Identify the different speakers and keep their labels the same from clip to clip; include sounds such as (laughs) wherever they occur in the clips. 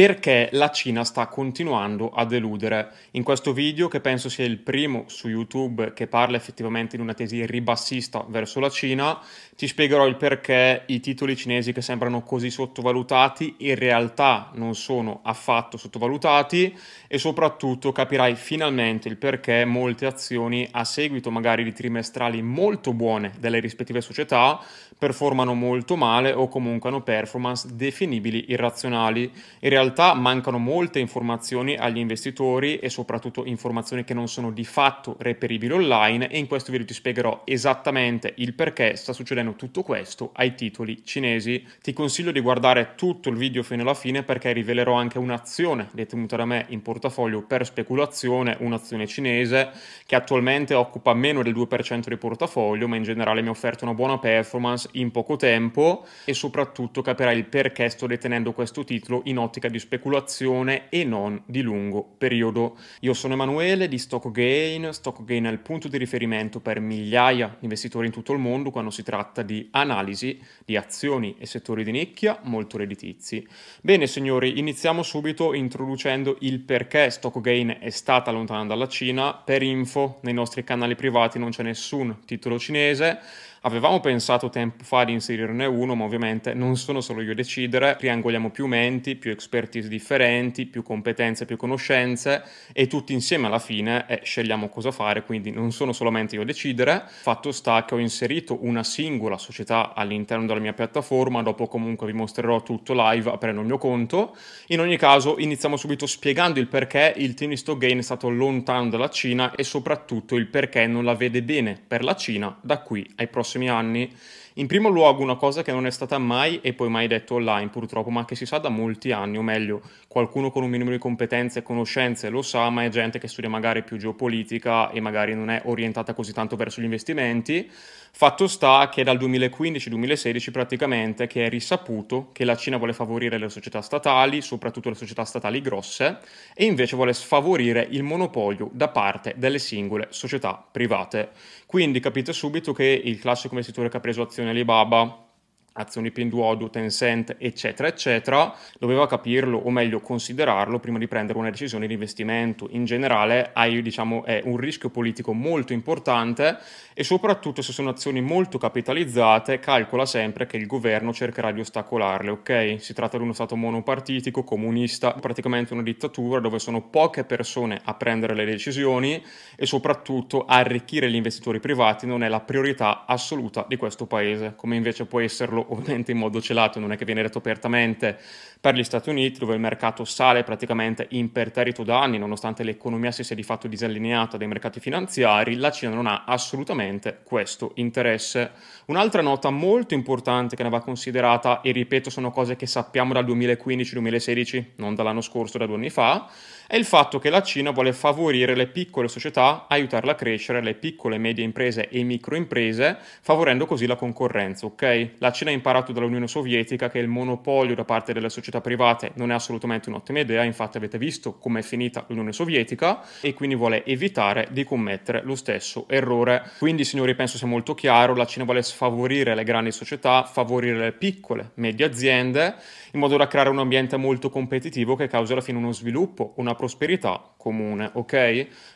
Speaker 1: perché la Cina sta continuando a deludere. In questo video, che penso sia il primo su YouTube che parla effettivamente di una tesi ribassista verso la Cina, ti spiegherò il perché i titoli cinesi che sembrano così sottovalutati in realtà non sono affatto sottovalutati e soprattutto capirai finalmente il perché molte azioni a seguito magari di trimestrali molto buone delle rispettive società performano molto male o comunque hanno performance definibili irrazionali. In realtà mancano molte informazioni agli investitori e soprattutto informazioni che non sono di fatto reperibili online e in questo video ti spiegherò esattamente il perché sta succedendo tutto questo ai titoli cinesi. Ti consiglio di guardare tutto il video fino alla fine perché rivelerò anche un'azione detenuta da me in portafoglio per speculazione, un'azione cinese che attualmente occupa meno del 2% di portafoglio ma in generale mi ha offerto una buona performance in poco tempo e soprattutto capirai il perché sto detenendo questo titolo in ottica di speculazione e non di lungo periodo. Io sono Emanuele di Stock Gain. Stock Gain è il punto di riferimento per migliaia di investitori in tutto il mondo quando si tratta di analisi di azioni e settori di nicchia molto redditizi. Bene signori, iniziamo subito introducendo il perché Stock Gain è stata lontana dalla Cina. Per info, nei nostri canali privati non c'è nessun titolo cinese Avevamo pensato tempo fa di inserirne uno, ma ovviamente non sono solo io a decidere, triangoliamo più menti, più expertise differenti, più competenze, più conoscenze e tutti insieme alla fine eh, scegliamo cosa fare, quindi non sono solamente io a decidere. Fatto sta che ho inserito una singola società all'interno della mia piattaforma, dopo comunque vi mostrerò tutto live aprendo il mio conto. In ogni caso iniziamo subito spiegando il perché il team di Stockgain è stato lontano dalla Cina e soprattutto il perché non la vede bene per la Cina da qui ai prossimi prossimi anni. In primo luogo una cosa che non è stata mai e poi mai detto online purtroppo, ma che si sa da molti anni, o meglio, qualcuno con un minimo di competenze e conoscenze lo sa, ma è gente che studia magari più geopolitica e magari non è orientata così tanto verso gli investimenti. Fatto sta che dal 2015-2016 praticamente che è risaputo che la Cina vuole favorire le società statali, soprattutto le società statali grosse, e invece vuole sfavorire il monopolio da parte delle singole società private. Quindi capite subito che il classico investitore che ha preso azione Alibaba azioni Pinduoduo, Tencent, eccetera, eccetera, doveva capirlo o meglio considerarlo prima di prendere una decisione di investimento. In generale hai, diciamo, è un rischio politico molto importante e soprattutto se sono azioni molto capitalizzate, calcola sempre che il governo cercherà di ostacolarle, ok? Si tratta di uno stato monopartitico, comunista, praticamente una dittatura dove sono poche persone a prendere le decisioni e soprattutto arricchire gli investitori privati non è la priorità assoluta di questo paese, come invece può esserlo farlo ovviamente in modo celato, non è che viene detto apertamente per gli Stati Uniti, dove il mercato sale praticamente imperterrito da anni, nonostante l'economia si sia di fatto disallineata dai mercati finanziari, la Cina non ha assolutamente questo interesse. Un'altra nota molto importante che ne va considerata, e ripeto sono cose che sappiamo dal 2015-2016, non dall'anno scorso, da due anni fa, è il fatto che la Cina vuole favorire le piccole società, aiutarle a crescere, le piccole e medie imprese e microimprese, favorendo così la concorrenza, ok? La Cina ha imparato dall'Unione Sovietica che il monopolio da parte delle società private non è assolutamente un'ottima idea, infatti avete visto come è finita l'Unione Sovietica e quindi vuole evitare di commettere lo stesso errore. Quindi, signori, penso sia molto chiaro, la Cina vuole sfavorire le grandi società, favorire le piccole, medie aziende, in modo da creare un ambiente molto competitivo che causa alla fine uno sviluppo, una prosperità comune, ok?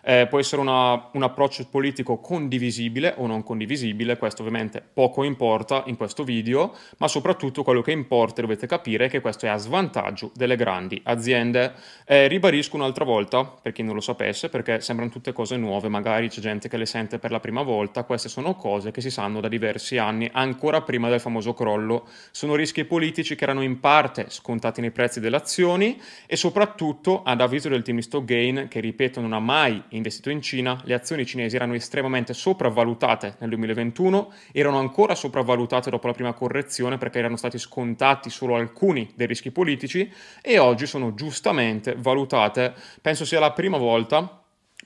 Speaker 1: Eh, può essere una, un approccio politico condivisibile o non condivisibile, questo ovviamente poco importa in questo video, ma soprattutto quello che importa dovete capire è che questo è a svantaggio delle grandi aziende. Eh, ribadisco un'altra volta, per chi non lo sapesse, perché sembrano tutte cose nuove, magari c'è gente che le sente per la prima volta, queste sono cose che si sanno da diversi anni, ancora prima del famoso crollo. Sono rischi politici che erano in parte scontati nei prezzi delle azioni e soprattutto ad avviso del team Stock Gain, che ripeto non ha mai investito in Cina, le azioni cinesi erano estremamente sopravvalutate nel 2021, erano ancora sopravvalutate dopo la prima correzione perché erano stati scontati solo alcuni dei rischi politici e oggi sono giustamente valutate, penso sia la prima volta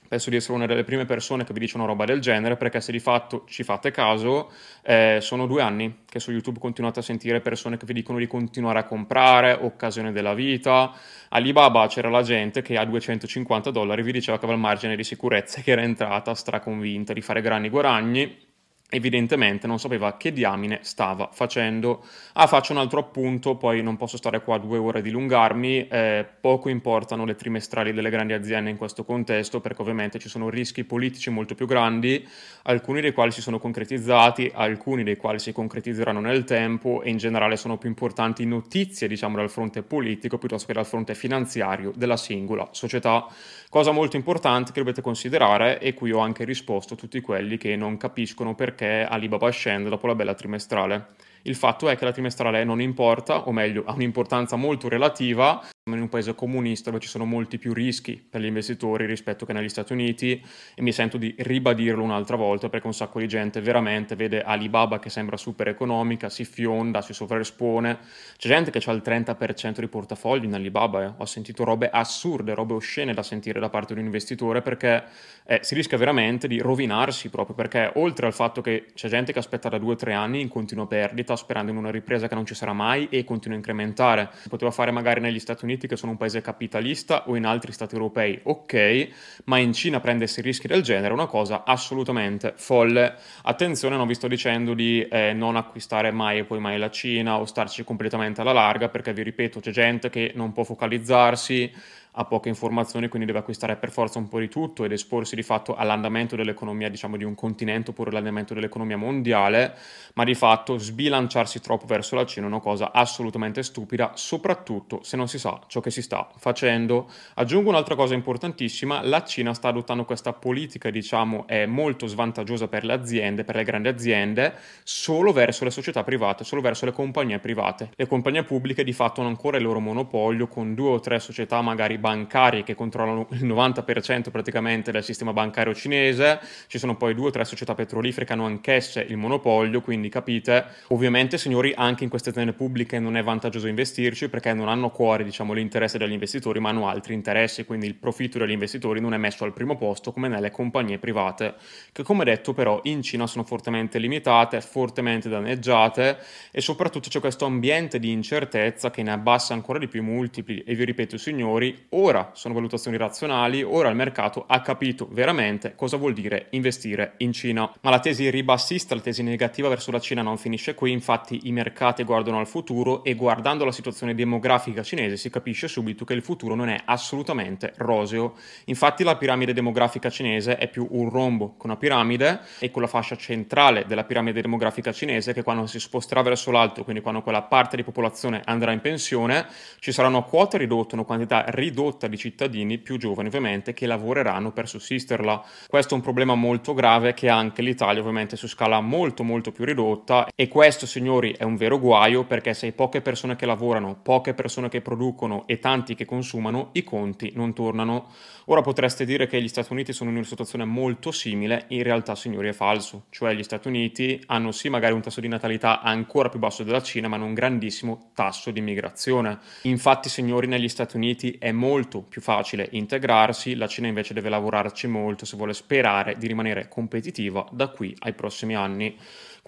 Speaker 1: penso di essere una delle prime persone che vi dice una roba del genere, perché se di fatto ci fate caso, eh, sono due anni che su YouTube continuate a sentire persone che vi dicono di continuare a comprare, occasione della vita. Alibaba c'era la gente che a 250 dollari vi diceva che aveva il margine di sicurezza che era entrata straconvinta di fare grandi guadagni evidentemente non sapeva che diamine stava facendo. Ah, faccio un altro appunto, poi non posso stare qua due ore a dilungarmi, eh, poco importano le trimestrali delle grandi aziende in questo contesto, perché ovviamente ci sono rischi politici molto più grandi, alcuni dei quali si sono concretizzati, alcuni dei quali si concretizzeranno nel tempo e in generale sono più importanti notizie, diciamo, dal fronte politico piuttosto che dal fronte finanziario della singola società. Cosa molto importante che dovete considerare, e qui ho anche risposto a tutti quelli che non capiscono perché Alibaba scende dopo la bella trimestrale. Il fatto è che la trimestrale non importa, o meglio, ha un'importanza molto relativa in un paese comunista dove ci sono molti più rischi per gli investitori rispetto che negli Stati Uniti e mi sento di ribadirlo un'altra volta perché un sacco di gente veramente vede Alibaba che sembra super economica, si fionda, si sovraespone. C'è gente che ha il 30% di portafoglio in Alibaba, eh. ho sentito robe assurde, robe oscene da sentire da parte di un investitore perché eh, si rischia veramente di rovinarsi proprio perché oltre al fatto che c'è gente che aspetta da 2-3 anni in continua perdita sperando in una ripresa che non ci sarà mai e continua a incrementare. Si poteva fare magari negli Stati Uniti che sono un paese capitalista o in altri stati europei, ok, ma in Cina prendersi rischi del genere è una cosa assolutamente folle. Attenzione, non vi sto dicendo di eh, non acquistare mai e poi mai la Cina o starci completamente alla larga, perché vi ripeto, c'è gente che non può focalizzarsi ha poche informazioni, quindi deve acquistare per forza un po' di tutto ed esporsi di fatto all'andamento dell'economia, diciamo, di un continente oppure all'andamento dell'economia mondiale, ma di fatto sbilanciarsi troppo verso la Cina è una cosa assolutamente stupida, soprattutto se non si sa ciò che si sta facendo. Aggiungo un'altra cosa importantissima, la Cina sta adottando questa politica, diciamo, è molto svantaggiosa per le aziende, per le grandi aziende, solo verso le società private, solo verso le compagnie private. Le compagnie pubbliche di fatto hanno ancora il loro monopolio con due o tre società magari bancari che controllano il 90% praticamente del sistema bancario cinese, ci sono poi due o tre società petrolifere che hanno anch'esse il monopolio, quindi capite, ovviamente signori anche in queste aziende pubbliche non è vantaggioso investirci perché non hanno a cuore diciamo l'interesse degli investitori ma hanno altri interessi, quindi il profitto degli investitori non è messo al primo posto come nelle compagnie private, che come detto però in Cina sono fortemente limitate, fortemente danneggiate e soprattutto c'è questo ambiente di incertezza che ne abbassa ancora di più i multipli e vi ripeto signori, ora sono valutazioni razionali, ora il mercato ha capito veramente cosa vuol dire investire in Cina. Ma la tesi ribassista, la tesi negativa verso la Cina non finisce qui, infatti i mercati guardano al futuro e guardando la situazione demografica cinese si capisce subito che il futuro non è assolutamente roseo. Infatti la piramide demografica cinese è più un rombo con una piramide e con la fascia centrale della piramide demografica cinese che quando si sposterà verso l'alto, quindi quando quella parte di popolazione andrà in pensione, ci saranno quote ridotte, una quantità ridotta ridotta di cittadini più giovani ovviamente che lavoreranno per sussisterla. Questo è un problema molto grave che anche l'Italia ovviamente su scala molto molto più ridotta e questo signori è un vero guaio perché se hai poche persone che lavorano, poche persone che producono e tanti che consumano, i conti non tornano. Ora potreste dire che gli Stati Uniti sono in una situazione molto simile, in realtà signori è falso, cioè gli Stati Uniti hanno sì magari un tasso di natalità ancora più basso della Cina ma hanno un grandissimo tasso di immigrazione. Infatti signori negli Stati Uniti è molto più facile integrarsi, la Cina invece deve lavorarci molto se vuole sperare di rimanere competitiva da qui ai prossimi anni.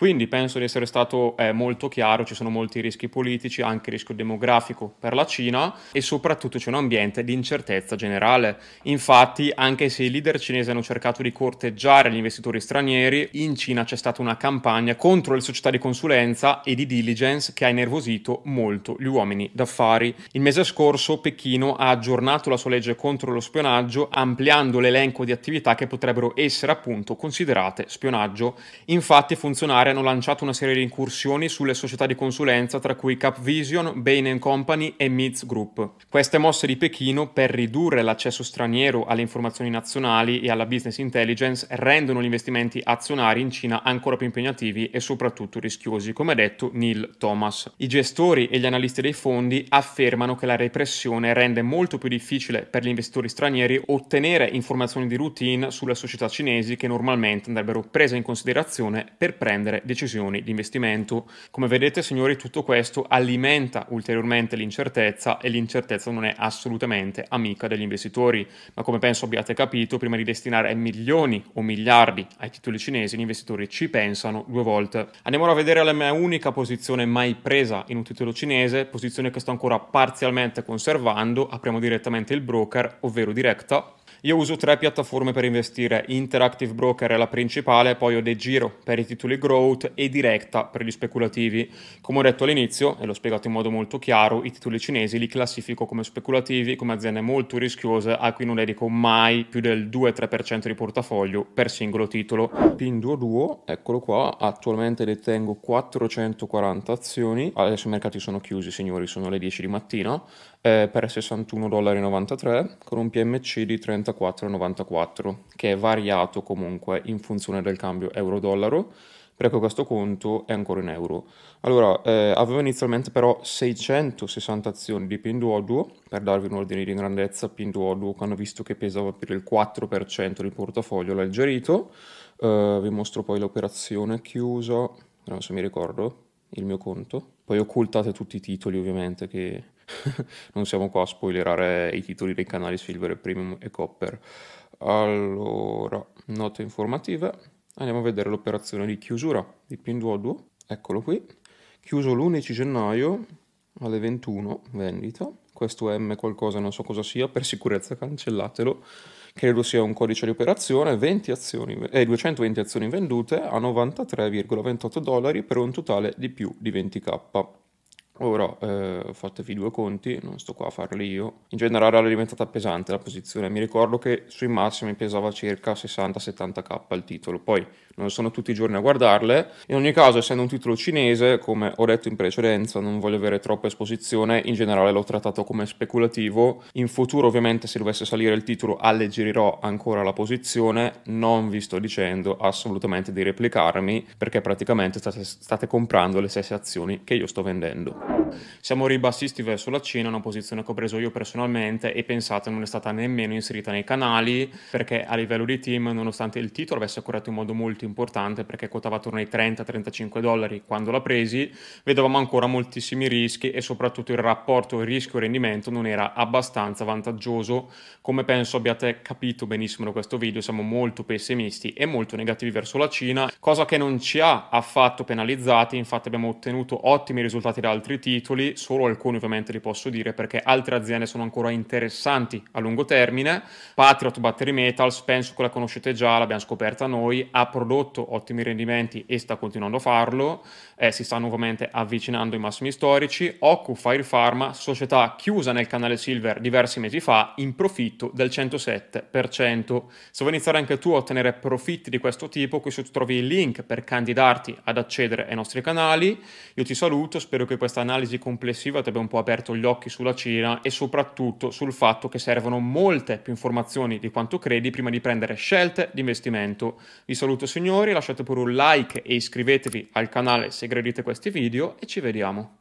Speaker 1: Quindi penso di essere stato eh, molto chiaro, ci sono molti rischi politici, anche rischio demografico per la Cina e soprattutto c'è un ambiente di incertezza generale. Infatti, anche se i leader cinesi hanno cercato di corteggiare gli investitori stranieri, in Cina c'è stata una campagna contro le società di consulenza e di diligence che ha innervosito molto gli uomini d'affari. Il mese scorso Pechino ha aggiornato la sua legge contro lo spionaggio, ampliando l'elenco di attività che potrebbero essere appunto considerate spionaggio. Infatti, funzionari hanno lanciato una serie di incursioni sulle società di consulenza tra cui Capvision, Bain Company e Miz Group. Queste mosse di Pechino per ridurre l'accesso straniero alle informazioni nazionali e alla business intelligence rendono gli investimenti azionari in Cina ancora più impegnativi e soprattutto rischiosi, come ha detto Neil Thomas. I gestori e gli analisti dei fondi affermano che la repressione rende molto più difficile per gli investitori stranieri ottenere informazioni di routine sulle società cinesi che normalmente andrebbero prese in considerazione per prendere prendere decisioni di investimento. Come vedete signori tutto questo alimenta ulteriormente l'incertezza e l'incertezza non è assolutamente amica degli investitori, ma come penso abbiate capito prima di destinare milioni o miliardi ai titoli cinesi gli investitori ci pensano due volte. Andiamo ora a vedere la mia unica posizione mai presa in un titolo cinese, posizione che sto ancora parzialmente conservando, apriamo direttamente il broker, ovvero Directa, io uso tre piattaforme per investire, Interactive Broker è la principale, poi ho De Giro per i titoli growth e Directa per gli speculativi. Come ho detto all'inizio, e l'ho spiegato in modo molto chiaro, i titoli cinesi li classifico come speculativi, come aziende molto rischiose a cui non dedico mai più del 2-3% di portafoglio per singolo titolo. Pinduo Duo, eccolo qua, attualmente detengo 440 azioni, adesso i mercati sono chiusi signori, sono le 10 di mattina, eh, per 61,93 dollari con un PMC di 34,94 che è variato comunque in funzione del cambio euro-dollaro perché questo conto è ancora in euro. Allora, eh, avevo inizialmente però 660 azioni di Pinduoduo, per darvi un ordine di grandezza, Pinduoduo hanno visto che pesava per il 4% del portafoglio, l'ha algerito. Eh, vi mostro poi l'operazione chiusa, non so se mi ricordo, il mio conto. Poi occultate tutti i titoli ovviamente che (laughs) non siamo qua a spoilerare i titoli dei canali Silver, Premium e Copper. Allora, note informative. Andiamo a vedere l'operazione di chiusura di Pinduoduo. Eccolo qui. Chiuso l'11 gennaio alle 21, vendita. Questo M qualcosa, non so cosa sia, per sicurezza cancellatelo. Credo sia un codice di operazione, 20 azioni, eh, 220 azioni vendute a 93,28 dollari per un totale di più di 20k. Ora eh, fatevi due conti, non sto qua a farli io. In generale era diventata pesante la posizione, mi ricordo che sui massimi pesava circa 60-70k il titolo, poi non sono tutti i giorni a guardarle. In ogni caso, essendo un titolo cinese, come ho detto in precedenza, non voglio avere troppa esposizione, in generale l'ho trattato come speculativo. In futuro, ovviamente, se dovesse salire il titolo, alleggerirò ancora la posizione. Non vi sto dicendo assolutamente di replicarmi, perché praticamente state, state comprando le stesse azioni che io sto vendendo. Siamo ribassisti verso la Cina, una posizione che ho preso io personalmente e pensate non è stata nemmeno inserita nei canali perché a livello di team, nonostante il titolo avesse corretto in modo molto importante perché quotava attorno ai 30-35 dollari quando l'ha presi, vedevamo ancora moltissimi rischi e soprattutto il rapporto rischio-rendimento non era abbastanza vantaggioso. Come penso abbiate capito benissimo da questo video, siamo molto pessimisti e molto negativi verso la Cina, cosa che non ci ha affatto penalizzati, infatti abbiamo ottenuto ottimi risultati da altri titoli, solo alcuni ovviamente li posso dire perché altre aziende sono ancora interessanti a lungo termine. Patriot Battery Metals, penso che la conoscete già, l'abbiamo scoperta noi, ha prodotto ottimi rendimenti e sta continuando a farlo, eh, si sta nuovamente avvicinando ai massimi storici. Oku Fire Pharma, società chiusa nel canale Silver diversi mesi fa, in profitto del 107%. Se vuoi iniziare anche tu a ottenere profitti di questo tipo, qui sotto trovi il link per candidarti ad accedere ai nostri canali. Io ti saluto, spero che analisi complessiva ti abbia un po' aperto gli occhi sulla Cina e soprattutto sul fatto che servono molte più informazioni di quanto credi prima di prendere scelte di investimento. Vi saluto signori, lasciate pure un like e iscrivetevi al canale se gradite questi video e ci vediamo.